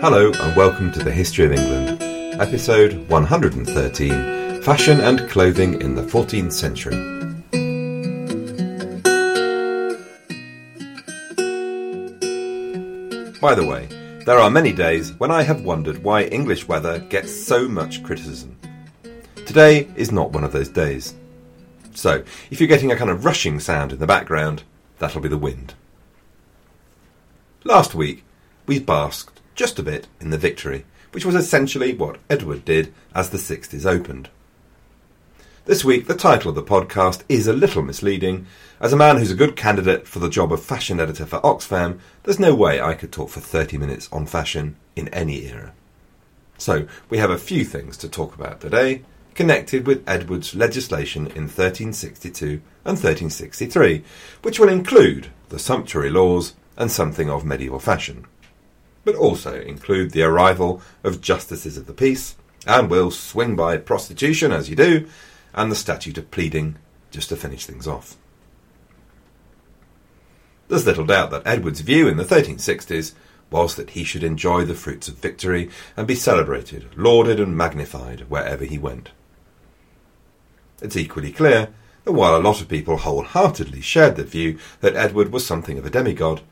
Hello and welcome to the History of England, episode 113 Fashion and Clothing in the 14th Century. By the way, there are many days when I have wondered why English weather gets so much criticism. Today is not one of those days. So, if you're getting a kind of rushing sound in the background, that'll be the wind. Last week, we basked just a bit in the victory, which was essentially what Edward did as the 60s opened. This week, the title of the podcast is a little misleading. As a man who's a good candidate for the job of fashion editor for Oxfam, there's no way I could talk for 30 minutes on fashion in any era. So, we have a few things to talk about today, connected with Edward's legislation in 1362 and 1363, which will include the sumptuary laws and something of medieval fashion but also include the arrival of justices of the peace, and we'll swing by prostitution as you do, and the statute of pleading, just to finish things off. There's little doubt that Edward's view in the 1360s was that he should enjoy the fruits of victory and be celebrated, lauded, and magnified wherever he went. It's equally clear that while a lot of people wholeheartedly shared the view that Edward was something of a demigod,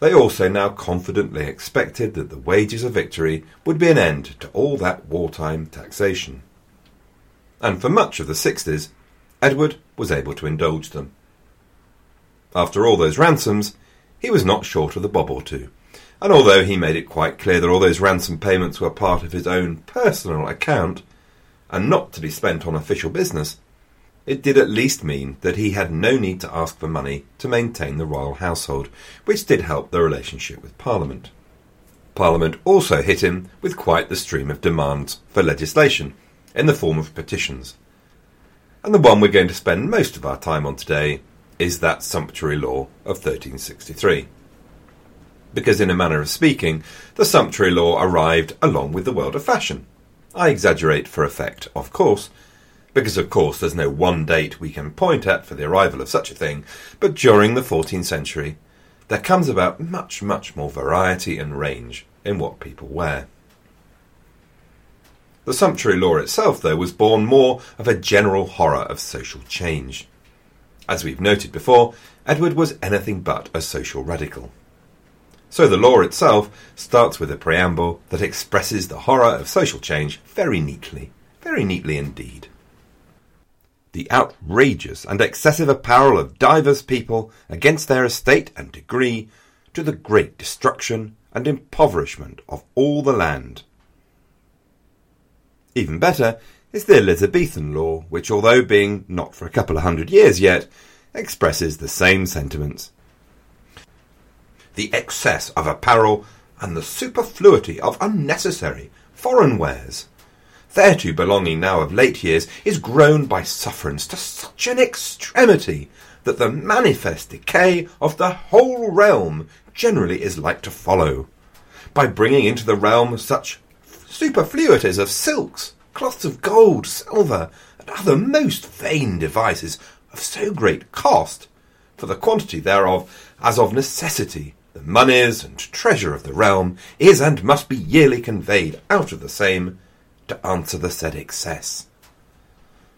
they also now confidently expected that the wages of victory would be an end to all that wartime taxation. And for much of the 60s, Edward was able to indulge them. After all those ransoms, he was not short of the bob or two, and although he made it quite clear that all those ransom payments were part of his own personal account, and not to be spent on official business, it did at least mean that he had no need to ask for money to maintain the royal household, which did help the relationship with Parliament. Parliament also hit him with quite the stream of demands for legislation in the form of petitions. And the one we're going to spend most of our time on today is that sumptuary law of 1363. Because, in a manner of speaking, the sumptuary law arrived along with the world of fashion. I exaggerate for effect, of course, because of course there's no one date we can point at for the arrival of such a thing, but during the 14th century there comes about much, much more variety and range in what people wear. The sumptuary law itself, though, was born more of a general horror of social change. As we've noted before, Edward was anything but a social radical. So the law itself starts with a preamble that expresses the horror of social change very neatly, very neatly indeed the outrageous and excessive apparel of divers people against their estate and degree, to the great destruction and impoverishment of all the land. Even better is the Elizabethan law, which, although being not for a couple of hundred years yet, expresses the same sentiments. The excess of apparel and the superfluity of unnecessary foreign wares, thereto belonging now of late years, is grown by sufferance to such an extremity that the manifest decay of the whole realm generally is like to follow, by bringing into the realm such superfluities of silks, cloths of gold, silver, and other most vain devices of so great cost, for the quantity thereof, as of necessity, the moneys and treasure of the realm, is and must be yearly conveyed out of the same, to answer the said excess.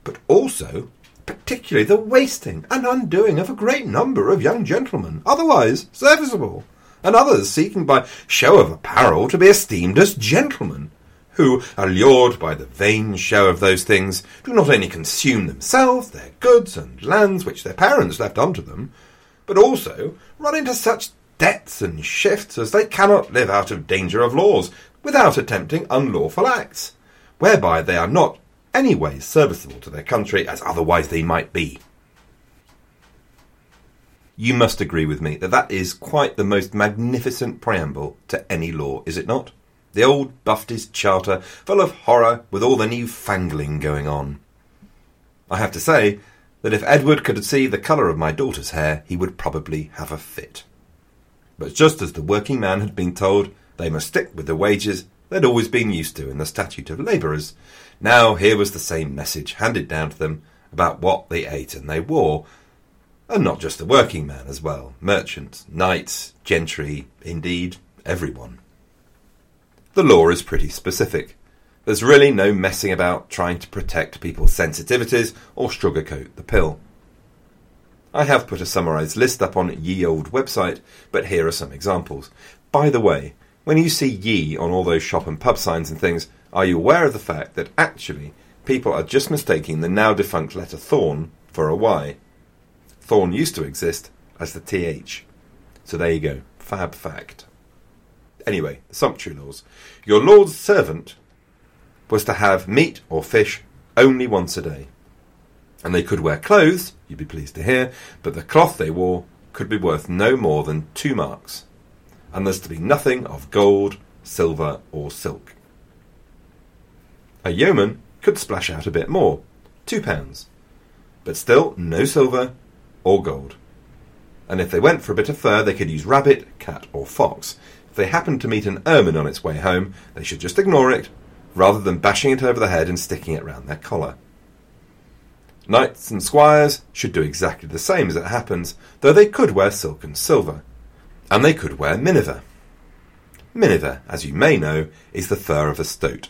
But also, particularly the wasting and undoing of a great number of young gentlemen, otherwise serviceable, and others seeking by show of apparel to be esteemed as gentlemen, who, allured by the vain show of those things, do not only consume themselves, their goods, and lands which their parents left unto them, but also run into such debts and shifts as they cannot live out of danger of laws without attempting unlawful acts, whereby they are not any way serviceable to their country as otherwise they might be. You must agree with me that that is quite the most magnificent preamble to any law, is it not? The old Baptist charter, full of horror with all the new fangling going on. I have to say that if Edward could see the colour of my daughter's hair, he would probably have a fit. But just as the working man had been told they must stick with the wages they'd always been used to in the Statute of Labourers, now here was the same message handed down to them about what they ate and they wore, and not just the working man as well, merchants, knights, gentry, indeed, everyone. The law is pretty specific. There's really no messing about trying to protect people's sensitivities or sugarcoat the pill. I have put a summarised list up on Ye Old website, but here are some examples. By the way, when you see Ye on all those shop and pub signs and things, are you aware of the fact that actually people are just mistaking the now defunct letter Thorn for a Y? Thorn used to exist as the TH. So there you go. Fab fact. Anyway, the sumptuary laws. Your lord's servant was to have meat or fish only once a day. And they could wear clothes, you'd be pleased to hear, but the cloth they wore could be worth no more than two marks and there's to be nothing of gold, silver, or silk. A yeoman could splash out a bit more, two pounds, but still no silver or gold. And if they went for a bit of fur, they could use rabbit, cat, or fox. If they happened to meet an ermine on its way home, they should just ignore it, rather than bashing it over the head and sticking it round their collar. Knights and squires should do exactly the same as it happens, though they could wear silk and silver and they could wear miniver. Miniver, as you may know, is the fur of a stoat.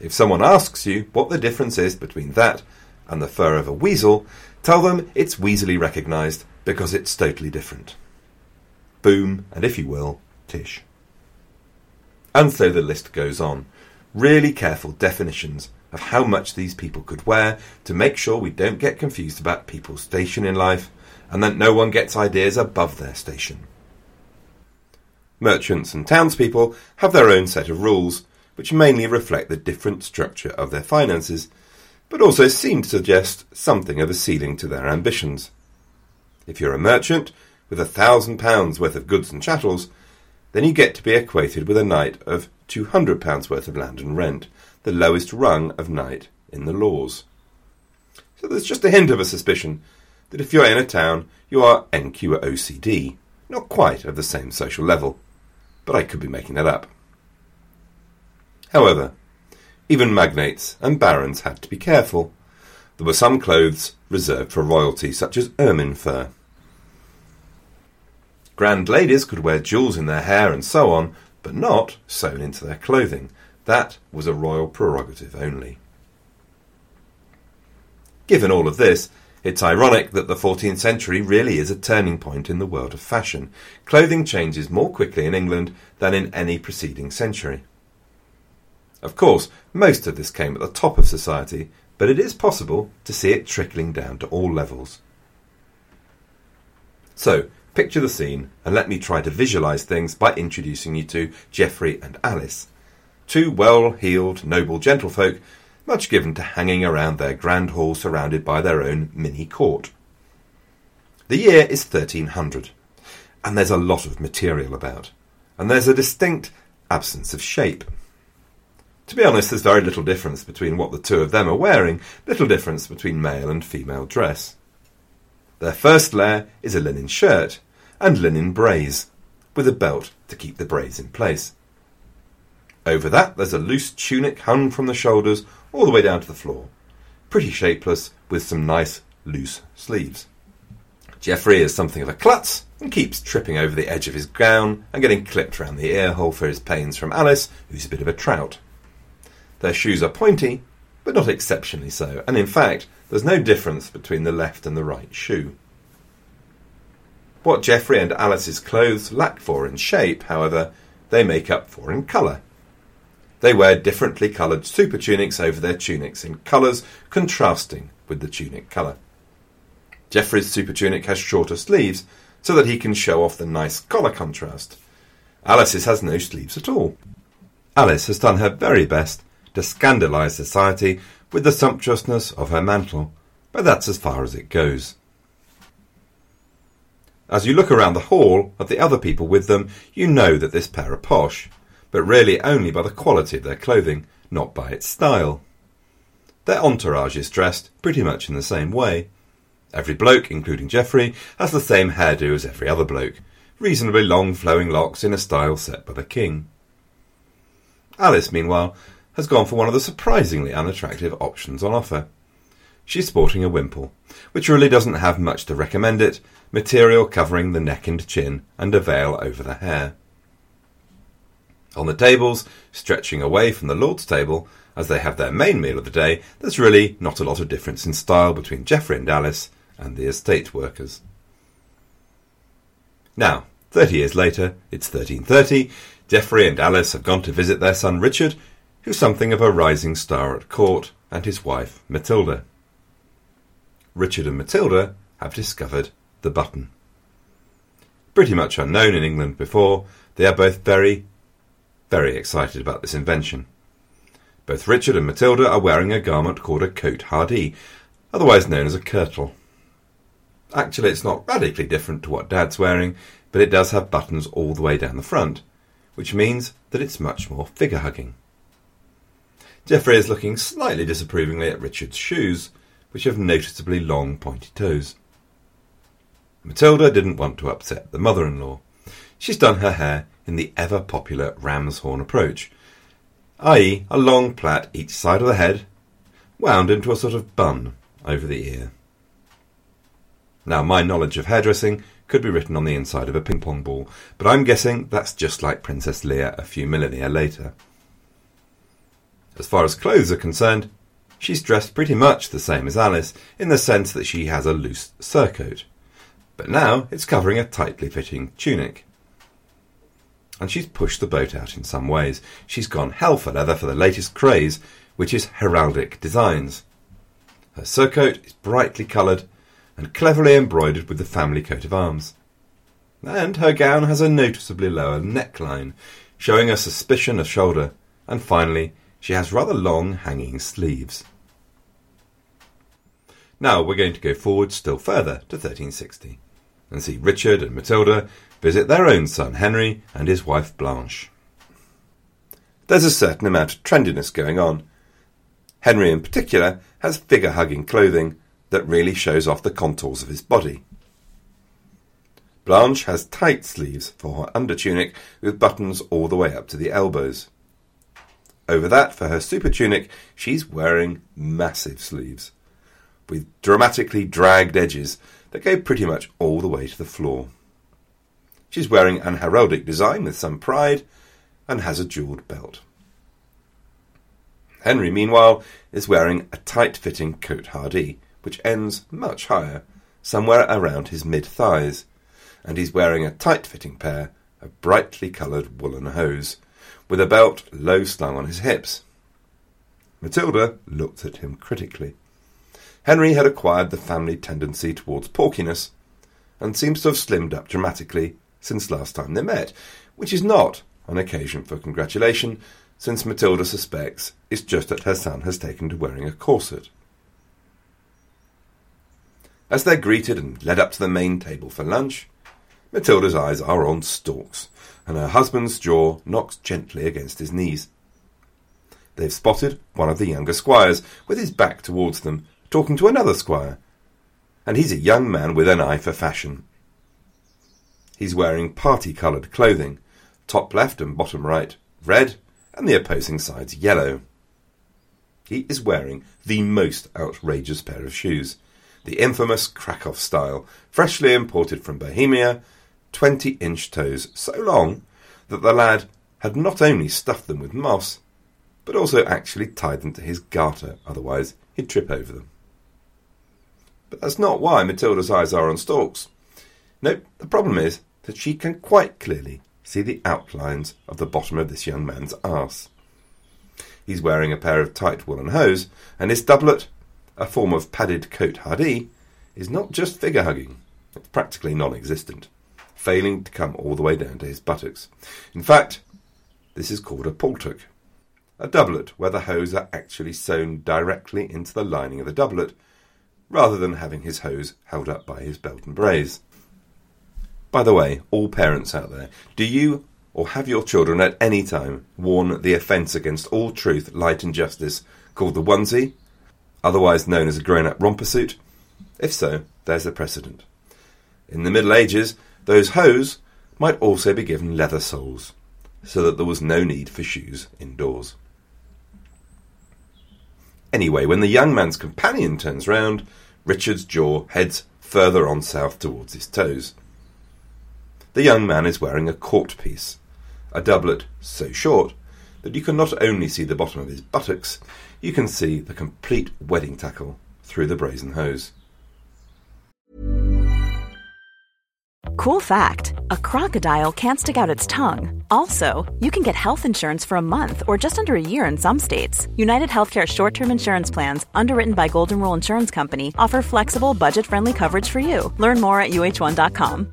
If someone asks you what the difference is between that and the fur of a weasel, tell them it's weaselly recognised because it's totally different. Boom, and if you will, tish. And so the list goes on. Really careful definitions of how much these people could wear to make sure we don't get confused about people's station in life and that no one gets ideas above their station. Merchants and townspeople have their own set of rules, which mainly reflect the different structure of their finances, but also seem to suggest something of a ceiling to their ambitions. If you're a merchant with a thousand pounds worth of goods and chattels, then you get to be equated with a knight of two hundred pounds worth of land and rent, the lowest rung of knight in the laws. So there's just a hint of a suspicion that if you're in a town, you are NQ or OCD, not quite of the same social level but I could be making that up. However, even magnates and barons had to be careful. There were some clothes reserved for royalty, such as ermine fur. Grand ladies could wear jewels in their hair and so on, but not sewn into their clothing. That was a royal prerogative only. Given all of this, it's ironic that the 14th century really is a turning point in the world of fashion. Clothing changes more quickly in England than in any preceding century. Of course, most of this came at the top of society, but it is possible to see it trickling down to all levels. So, picture the scene and let me try to visualize things by introducing you to Geoffrey and Alice, two well heeled, noble gentlefolk much given to hanging around their grand hall surrounded by their own mini court. The year is 1300, and there's a lot of material about, and there's a distinct absence of shape. To be honest, there's very little difference between what the two of them are wearing, little difference between male and female dress. Their first layer is a linen shirt and linen braies, with a belt to keep the braies in place. Over that, there's a loose tunic hung from the shoulders all the way down to the floor, pretty shapeless, with some nice loose sleeves. Geoffrey is something of a klutz and keeps tripping over the edge of his gown and getting clipped round the ear hole for his pains from Alice, who's a bit of a trout. Their shoes are pointy, but not exceptionally so, and in fact, there's no difference between the left and the right shoe. What Geoffrey and Alice's clothes lack for in shape, however, they make up for in colour. They wear differently coloured super tunics over their tunics in colours contrasting with the tunic colour. Geoffrey's super tunic has shorter sleeves so that he can show off the nice collar contrast. Alice's has no sleeves at all. Alice has done her very best to scandalise society with the sumptuousness of her mantle, but that's as far as it goes. As you look around the hall at the other people with them, you know that this pair are posh, but really only by the quality of their clothing, not by its style. Their entourage is dressed pretty much in the same way. Every bloke, including Geoffrey, has the same hairdo as every other bloke, reasonably long flowing locks in a style set by the king. Alice, meanwhile, has gone for one of the surprisingly unattractive options on offer. She's sporting a wimple, which really doesn't have much to recommend it, material covering the neck and chin, and a veil over the hair. On the tables, stretching away from the Lord's table, as they have their main meal of the day, there's really not a lot of difference in style between Geoffrey and Alice and the estate workers. Now, thirty years later, it's 1330, Geoffrey and Alice have gone to visit their son Richard, who's something of a rising star at court, and his wife Matilda. Richard and Matilda have discovered the button. Pretty much unknown in England before, they are both very, very excited about this invention. Both Richard and Matilda are wearing a garment called a cote hardie, otherwise known as a kirtle. Actually, it's not radically different to what Dad's wearing, but it does have buttons all the way down the front, which means that it's much more figure hugging. Geoffrey is looking slightly disapprovingly at Richard's shoes, which have noticeably long pointy toes. Matilda didn't want to upset the mother in law. She's done her hair in the ever popular ram's horn approach, i.e., a long plait each side of the head, wound into a sort of bun over the ear. Now, my knowledge of hairdressing could be written on the inside of a ping pong ball, but I'm guessing that's just like Princess Leia a few millennia later. As far as clothes are concerned, she's dressed pretty much the same as Alice, in the sense that she has a loose surcoat. But now it's covering a tightly fitting tunic. And she's pushed the boat out in some ways. She's gone hell for leather for the latest craze, which is heraldic designs. Her surcoat is brightly coloured and cleverly embroidered with the family coat of arms. And her gown has a noticeably lower neckline, showing a suspicion of shoulder, and finally, she has rather long hanging sleeves. Now we're going to go forward still further to 1360 and see Richard and Matilda visit their own son Henry and his wife Blanche. There's a certain amount of trendiness going on. Henry, in particular, has figure hugging clothing that really shows off the contours of his body. Blanche has tight sleeves for her under tunic with buttons all the way up to the elbows. Over that, for her super tunic, she's wearing massive sleeves with dramatically dragged edges that go pretty much all the way to the floor. She's wearing an heraldic design with some pride and has a jewelled belt. Henry, meanwhile, is wearing a tight fitting cote hardie, which ends much higher, somewhere around his mid thighs, and he's wearing a tight fitting pair of brightly coloured woolen hose, with a belt low slung on his hips. Matilda looked at him critically. Henry had acquired the family tendency towards porkiness, and seems to have slimmed up dramatically since last time they met, which is not an occasion for congratulation, since Matilda suspects it's just that her son has taken to wearing a corset. As they're greeted and led up to the main table for lunch, Matilda's eyes are on stalks, and her husband's jaw knocks gently against his knees. They've spotted one of the younger squires with his back towards them, talking to another squire, and he's a young man with an eye for fashion. He's wearing party coloured clothing, top left and bottom right red, and the opposing sides yellow. He is wearing the most outrageous pair of shoes, the infamous Krakow style, freshly imported from Bohemia, 20 inch toes so long that the lad had not only stuffed them with moss, but also actually tied them to his garter, otherwise he'd trip over them. But that's not why Matilda's eyes are on stalks. No, the problem is that she can quite clearly see the outlines of the bottom of this young man's arse. He's wearing a pair of tight woolen hose, and his doublet, a form of padded cote hardie, is not just figure hugging, it's practically non existent, failing to come all the way down to his buttocks. In fact, this is called a paltock, a doublet where the hose are actually sewn directly into the lining of the doublet, rather than having his hose held up by his belt and brace. By the way, all parents out there, do you or have your children at any time worn the offence against all truth, light, and justice called the onesie, otherwise known as a grown up romper suit? If so, there's a precedent. In the Middle Ages, those hose might also be given leather soles, so that there was no need for shoes indoors. Anyway, when the young man's companion turns round, Richard's jaw heads further on south towards his toes. The young man is wearing a court piece, a doublet so short that you can not only see the bottom of his buttocks, you can see the complete wedding tackle through the brazen hose. Cool fact a crocodile can't stick out its tongue. Also, you can get health insurance for a month or just under a year in some states. United Healthcare short term insurance plans, underwritten by Golden Rule Insurance Company, offer flexible, budget friendly coverage for you. Learn more at uh1.com.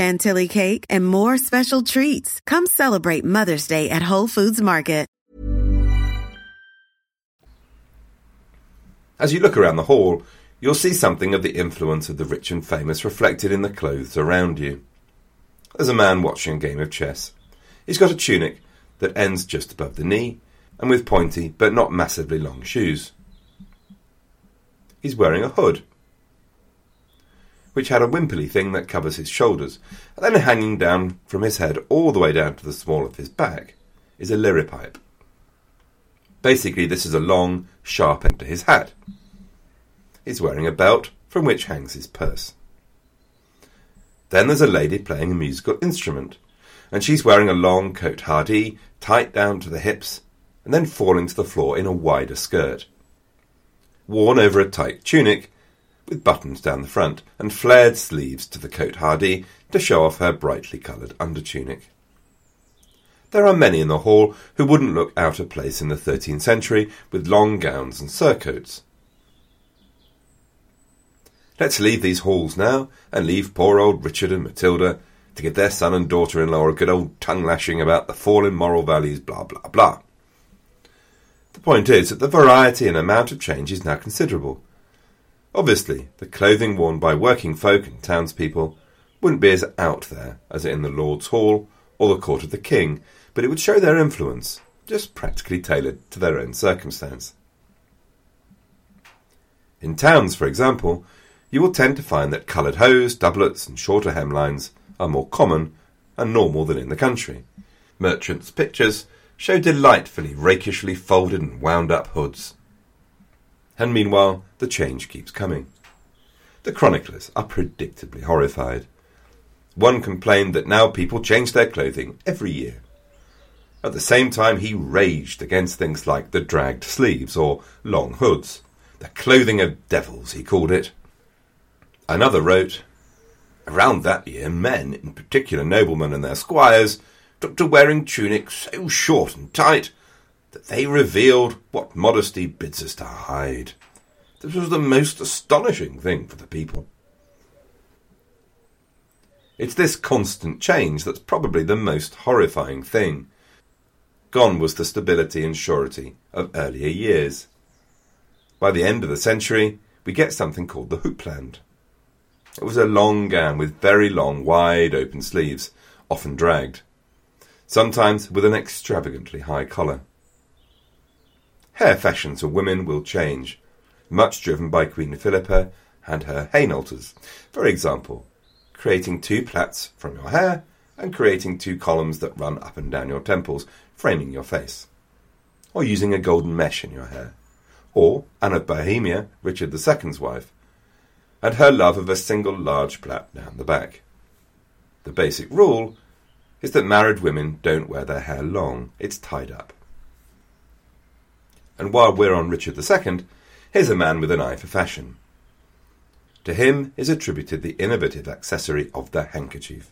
chantilly cake, and more special treats. Come celebrate Mother's Day at Whole Foods Market. As you look around the hall, you'll see something of the influence of the rich and famous reflected in the clothes around you. There's a man watching a game of chess. He's got a tunic that ends just above the knee, and with pointy but not massively long shoes. He's wearing a hood, which had a wimply thing that covers his shoulders, and then hanging down from his head all the way down to the small of his back is a liripipe. Basically, this is a long, sharp end to his hat. He's wearing a belt from which hangs his purse. Then there's a lady playing a musical instrument, and she's wearing a long cote hardie, tight down to the hips, and then falling to the floor in a wider skirt. Worn over a tight tunic, with buttons down the front, and flared sleeves to the cote hardie to show off her brightly coloured under tunic. There are many in the hall who wouldn't look out of place in the thirteenth century with long gowns and surcoats. Let's leave these halls now, and leave poor old Richard and Matilda to give their son and daughter-in-law a good old tongue lashing about the fall in moral values, blah blah blah. The point is that the variety and amount of change is now considerable. Obviously, the clothing worn by working folk and townspeople wouldn't be as out there as in the Lord's Hall or the court of the king, but it would show their influence, just practically tailored to their own circumstance. In towns, for example, you will tend to find that coloured hose, doublets, and shorter hemlines are more common and normal than in the country. Merchants' pictures show delightfully rakishly folded and wound up hoods. And meanwhile, the change keeps coming. The chroniclers are predictably horrified. One complained that now people change their clothing every year. At the same time, he raged against things like the dragged sleeves or long hoods. The clothing of devils, he called it. Another wrote, Around that year, men, in particular noblemen and their squires, took to wearing tunics so short and tight that they revealed what modesty bids us to hide. This was the most astonishing thing for the people. It's this constant change that's probably the most horrifying thing. Gone was the stability and surety of earlier years. By the end of the century, we get something called the houppelande. It was a long gown with very long, wide open sleeves, often dragged, sometimes with an extravagantly high collar. Hair fashions for women will change, much driven by Queen Philippa and her Hainaulters. For example, creating two plaits from your hair and creating two columns that run up and down your temples, framing your face. Or using a golden mesh in your hair. Or Anne of Bohemia, Richard II's wife, and her love of a single large plait down the back. The basic rule is that married women don't wear their hair long, it's tied up. And while we're on Richard II, here's a man with an eye for fashion. To him is attributed the innovative accessory of the handkerchief,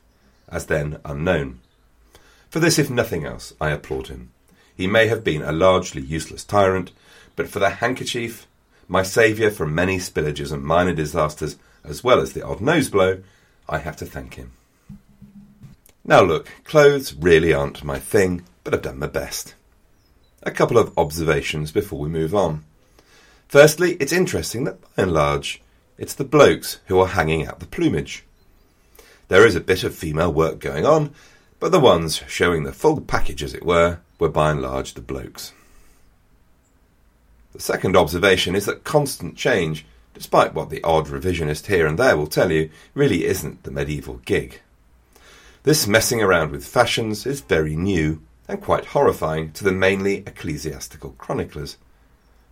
as then unknown. For this, if nothing else, I applaud him. He may have been a largely useless tyrant, but for the handkerchief my saviour from many spillages and minor disasters, as well as the odd nose blow, I have to thank him. Now look, clothes really aren't my thing, but I've done my best. A couple of observations before we move on. Firstly, it's interesting that by and large, it's the blokes who are hanging out the plumage. There is a bit of female work going on, but the ones showing the full package, as it were, were by and large the blokes. The second observation is that constant change, despite what the odd revisionist here and there will tell you, really isn't the medieval gig. This messing around with fashions is very new and quite horrifying to the mainly ecclesiastical chroniclers,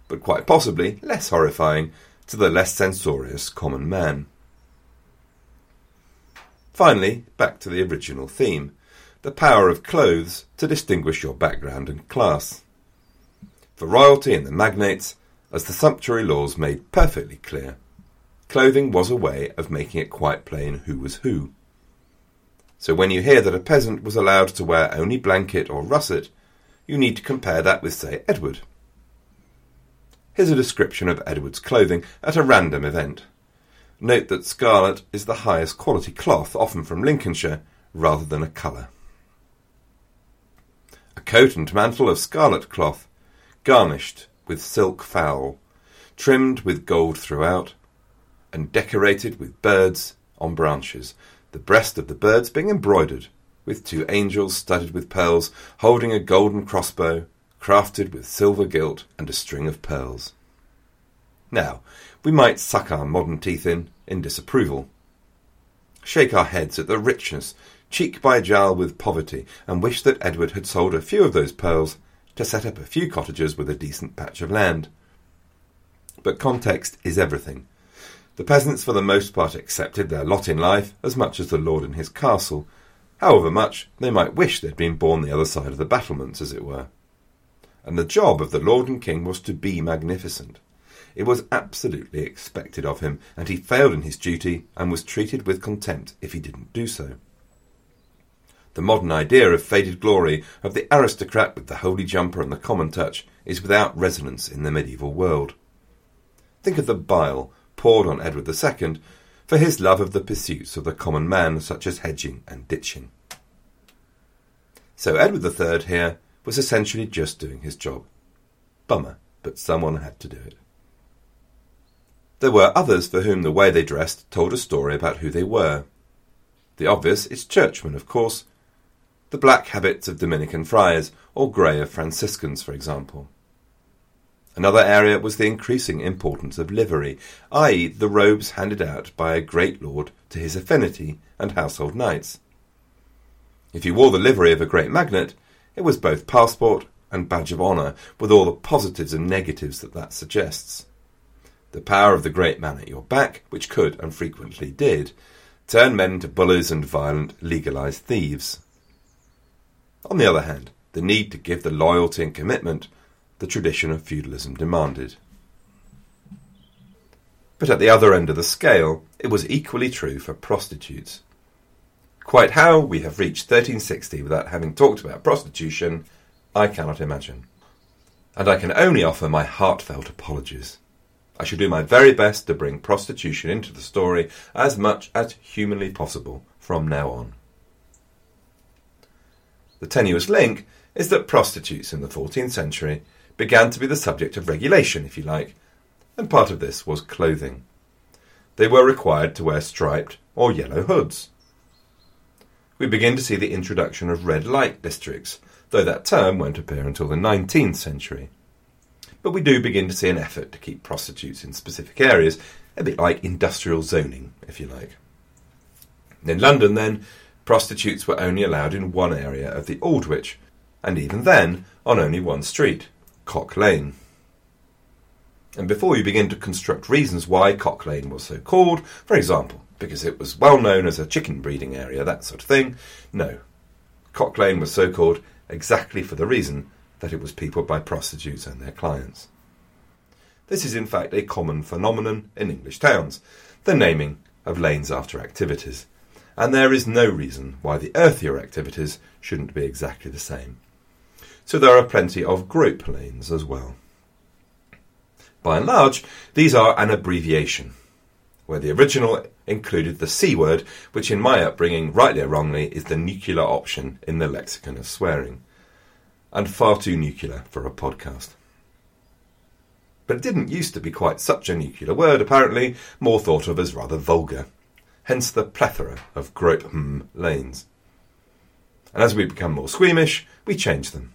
but quite possibly less horrifying to the less censorious common man. Finally, back to the original theme the power of clothes to distinguish your background and class for royalty and the magnates, as the sumptuary laws made perfectly clear. Clothing was a way of making it quite plain who was who. So when you hear that a peasant was allowed to wear only blanket or russet, you need to compare that with, say, Edward. Here's a description of Edward's clothing at a random event. Note that scarlet is the highest quality cloth, often from Lincolnshire, rather than a colour. A coat and mantle of scarlet cloth garnished with silk fowl, trimmed with gold throughout, and decorated with birds on branches, the breast of the birds being embroidered with two angels studded with pearls, holding a golden crossbow, crafted with silver gilt and a string of pearls. Now, we might suck our modern teeth in, in disapproval, shake our heads at the richness, cheek by jowl with poverty, and wish that Edward had sold a few of those pearls to set up a few cottages with a decent patch of land. But context is everything. The peasants for the most part accepted their lot in life as much as the lord in his castle, however much they might wish they'd been born the other side of the battlements, as it were. And the job of the lord and king was to be magnificent. It was absolutely expected of him, and he failed in his duty and was treated with contempt if he didn't do so. The modern idea of faded glory, of the aristocrat with the holey jumper and the common touch, is without resonance in the medieval world. Think of the bile poured on Edward II for his love of the pursuits of the common man, such as hedging and ditching. So Edward III here was essentially just doing his job. Bummer, but someone had to do it. There were others for whom the way they dressed told a story about who they were. The obvious is churchmen, of course, the black habits of Dominican friars, or grey of Franciscans, for example. Another area was the increasing importance of livery, i.e., the robes handed out by a great lord to his affinity and household knights. If you wore the livery of a great magnate, it was both passport and badge of honour, with all the positives and negatives that that suggests. The power of the great man at your back, which could, and frequently did, turn men into bullies and violent, legalised thieves. On the other hand, the need to give the loyalty and commitment the tradition of feudalism demanded. But at the other end of the scale, it was equally true for prostitutes. Quite how we have reached 1360 without having talked about prostitution, I cannot imagine. And I can only offer my heartfelt apologies. I shall do my very best to bring prostitution into the story as much as humanly possible from now on. The tenuous link is that prostitutes in the 14th century began to be the subject of regulation, if you like, and part of this was clothing. They were required to wear striped or yellow hoods. We begin to see the introduction of red light districts, though that term won't appear until the 19th century. But we do begin to see an effort to keep prostitutes in specific areas, a bit like industrial zoning, if you like. In London, then, prostitutes were only allowed in one area of the Aldwych, and even then on only one street. Cock Lane. And before you begin to construct reasons why Cock Lane was so called, for example, because it was well known as a chicken breeding area, that sort of thing, no. Cock Lane was so called exactly for the reason that it was peopled by prostitutes and their clients. This is in fact a common phenomenon in English towns, the naming of lanes after activities, and there is no reason why the earthier activities shouldn't be exactly the same so there are plenty of grope lanes as well. By and large, these are an abbreviation, where the original included the C word, which in my upbringing, rightly or wrongly, is the nuclear option in the lexicon of swearing, and far too nuclear for a podcast. But it didn't used to be quite such a nuclear word, apparently, more thought of as rather vulgar, hence the plethora of grope hmm lanes. And as we become more squeamish, we change them.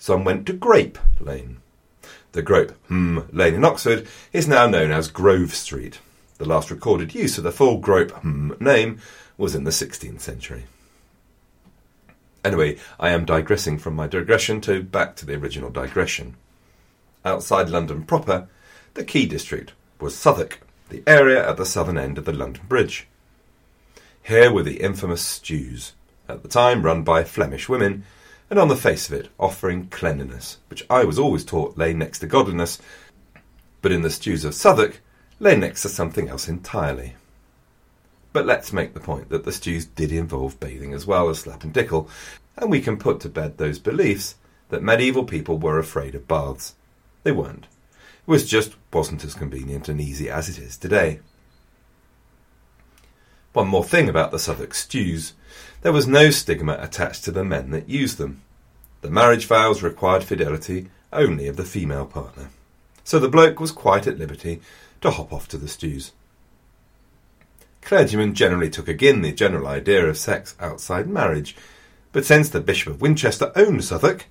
Some went to Grape Lane. The Grape hmm, Lane in Oxford is now known as Grove Street. The last recorded use of the full Grope hmm, name was in the 16th century. Anyway, I am digressing from my digression to back to the original digression. Outside London proper, the key district was Southwark, the area at the southern end of the London Bridge. Here were the infamous stews, at the time run by Flemish women, and on the face of it offering cleanliness, which I was always taught lay next to godliness, but in the stews of Southwark lay next to something else entirely. But let's make the point that the stews did involve bathing as well as slap and dickle, and we can put to bed those beliefs that medieval people were afraid of baths. They weren't. It was just wasn't as convenient and easy as it is today. One more thing about the Southwark stews. There was no stigma attached to the men that used them. The marriage vows required fidelity only of the female partner. So the bloke was quite at liberty to hop off to the stews. Clergymen generally took again the general idea of sex outside marriage, but since the Bishop of Winchester owned Southwark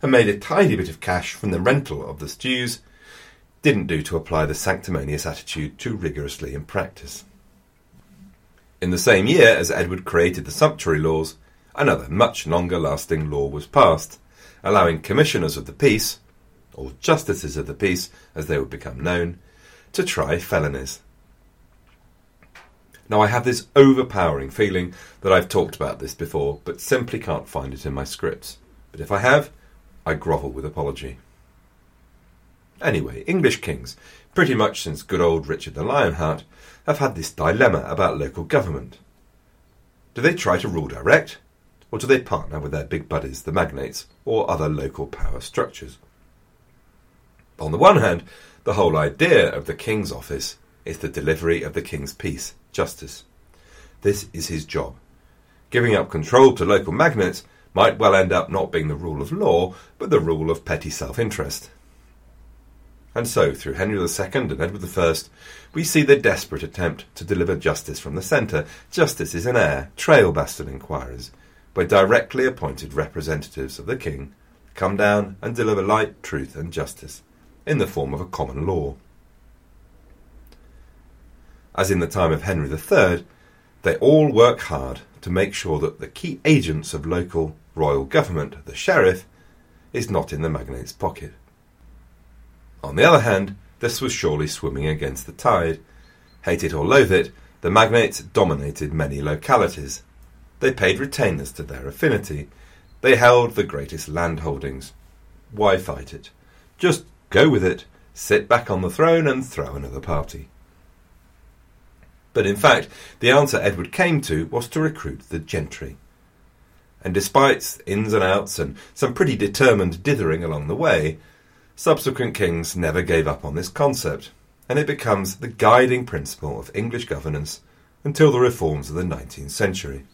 and made a tidy bit of cash from the rental of the stews, didn't do to apply the sanctimonious attitude too rigorously in practice. In the same year as Edward created the sumptuary laws, another much longer lasting law was passed, allowing commissioners of the peace, or justices of the peace as they would become known, to try felonies. Now, I have this overpowering feeling that I've talked about this before, but simply can't find it in my scripts. But if I have, I grovel with apology. Anyway, English kings, pretty much since good old Richard the Lionheart, have had this dilemma about local government. Do they try to rule direct, or do they partner with their big buddies, the magnates, or other local power structures? On the one hand, the whole idea of the king's office is the delivery of the king's peace, justice. This is his job. Giving up control to local magnates might well end up not being the rule of law, but the rule of petty self interest. And so, through Henry II and Edward I, we see the desperate attempt to deliver justice from the centre. Justices in eyre, trail bastard inquirers, where directly appointed representatives of the king come down and deliver light, truth, and justice. in the form of a common law. As in the time of Henry III, they all work hard to make sure that the key agents of local royal government, the sheriff, is not in the magnate's pocket. On the other hand, this was surely swimming against the tide. Hate it or loathe it, the magnates dominated many localities. They paid retainers to their affinity. They held the greatest landholdings. Why fight it? Just go with it, sit back on the throne, and throw another party. But in fact, the answer Edward came to was to recruit the gentry. And despite ins and outs and some pretty determined dithering along the way, subsequent kings never gave up on this concept, and it becomes the guiding principle of English governance until the reforms of the 19th century.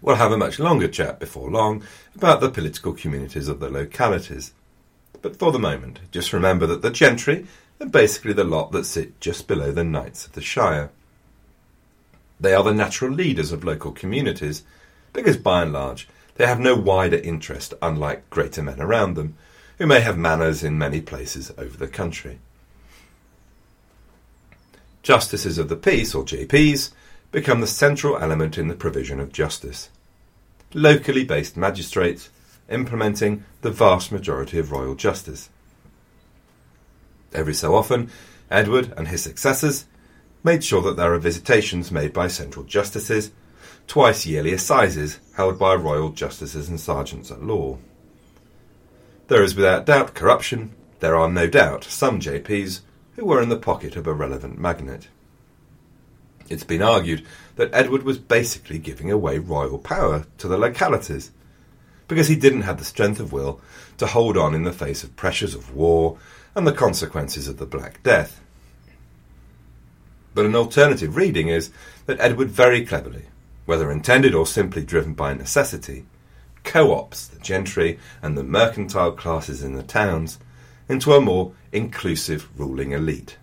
We'll have a much longer chat before long about the political communities of the localities. But for the moment, just remember that the gentry are basically the lot that sit just below the knights of the shire. They are the natural leaders of local communities because by and large they have no wider interest unlike greater men around them, who may have manors in many places over the country. Justices of the Peace, or JPs, become the central element in the provision of justice. Locally based magistrates implementing the vast majority of royal justice. Every so often, Edward and his successors made sure that there are visitations made by central justices, twice yearly assizes held by royal justices and sergeants at law. There is without doubt corruption. There are no doubt some JPs who were in the pocket of a relevant magnate. It's been argued that Edward was basically giving away royal power to the localities because he didn't have the strength of will to hold on in the face of pressures of war and the consequences of the Black Death. But an alternative reading is that Edward very cleverly, whether intended or simply driven by necessity, co-opts the gentry and the mercantile classes in the towns into a more inclusive ruling elite.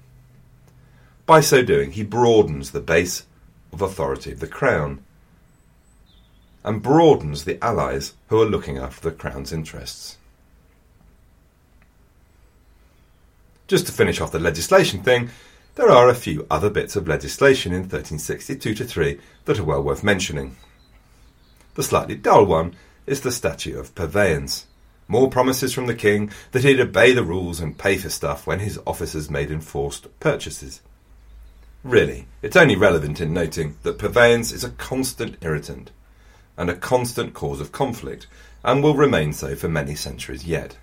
By so doing, he broadens the base of authority of the crown and broadens the allies who are looking after the crown's interests. Just to finish off the legislation thing, there are a few other bits of legislation in 1362 3 that are well worth mentioning. The slightly dull one is the statute of purveyance. More promises from the king that he'd obey the rules and pay for stuff when his officers made enforced purchases. Really, it's only relevant in noting that purveyance is a constant irritant and a constant cause of conflict, and will remain so for many centuries yet.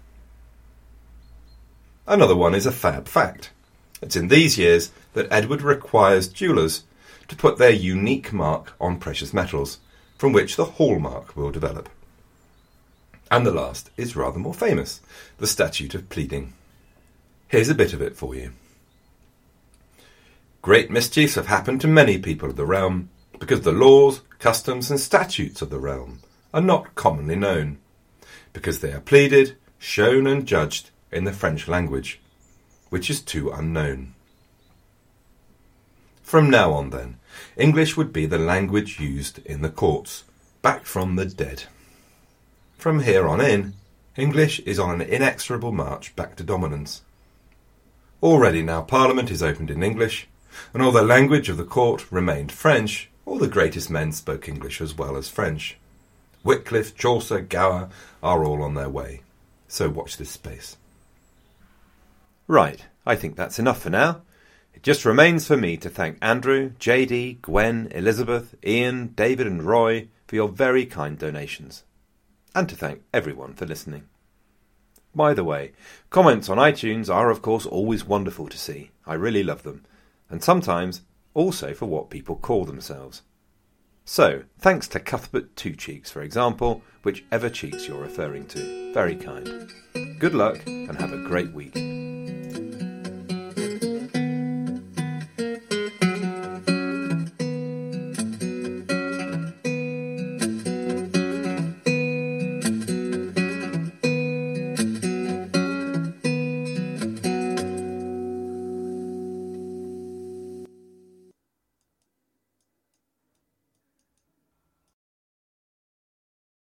Another one is a fab fact. It's in these years that Edward requires jewellers to put their unique mark on precious metals, from which the hallmark will develop. And the last is rather more famous the Statute of Pleading. Here's a bit of it for you. Great mischiefs have happened to many people of the realm because the laws, customs, and statutes of the realm are not commonly known, because they are pleaded, shown, and judged in the French language, which is too unknown. From now on, then, English would be the language used in the courts, back from the dead. From here on in, English is on an inexorable march back to dominance. Already now Parliament is opened in English, and although the language of the court remained French, all the greatest men spoke English as well as French. Wycliffe, Chaucer, Gower are all on their way. So watch this space. Right, I think that's enough for now. It just remains for me to thank Andrew, JD, Gwen, Elizabeth, Ian, David, and Roy for your very kind donations and to thank everyone for listening. By the way, comments on iTunes are, of course, always wonderful to see. I really love them, and sometimes also for what people call themselves. So, thanks to Cuthbert Two Cheeks, for example, whichever cheeks you're referring to. Very kind. Good luck and have a great week.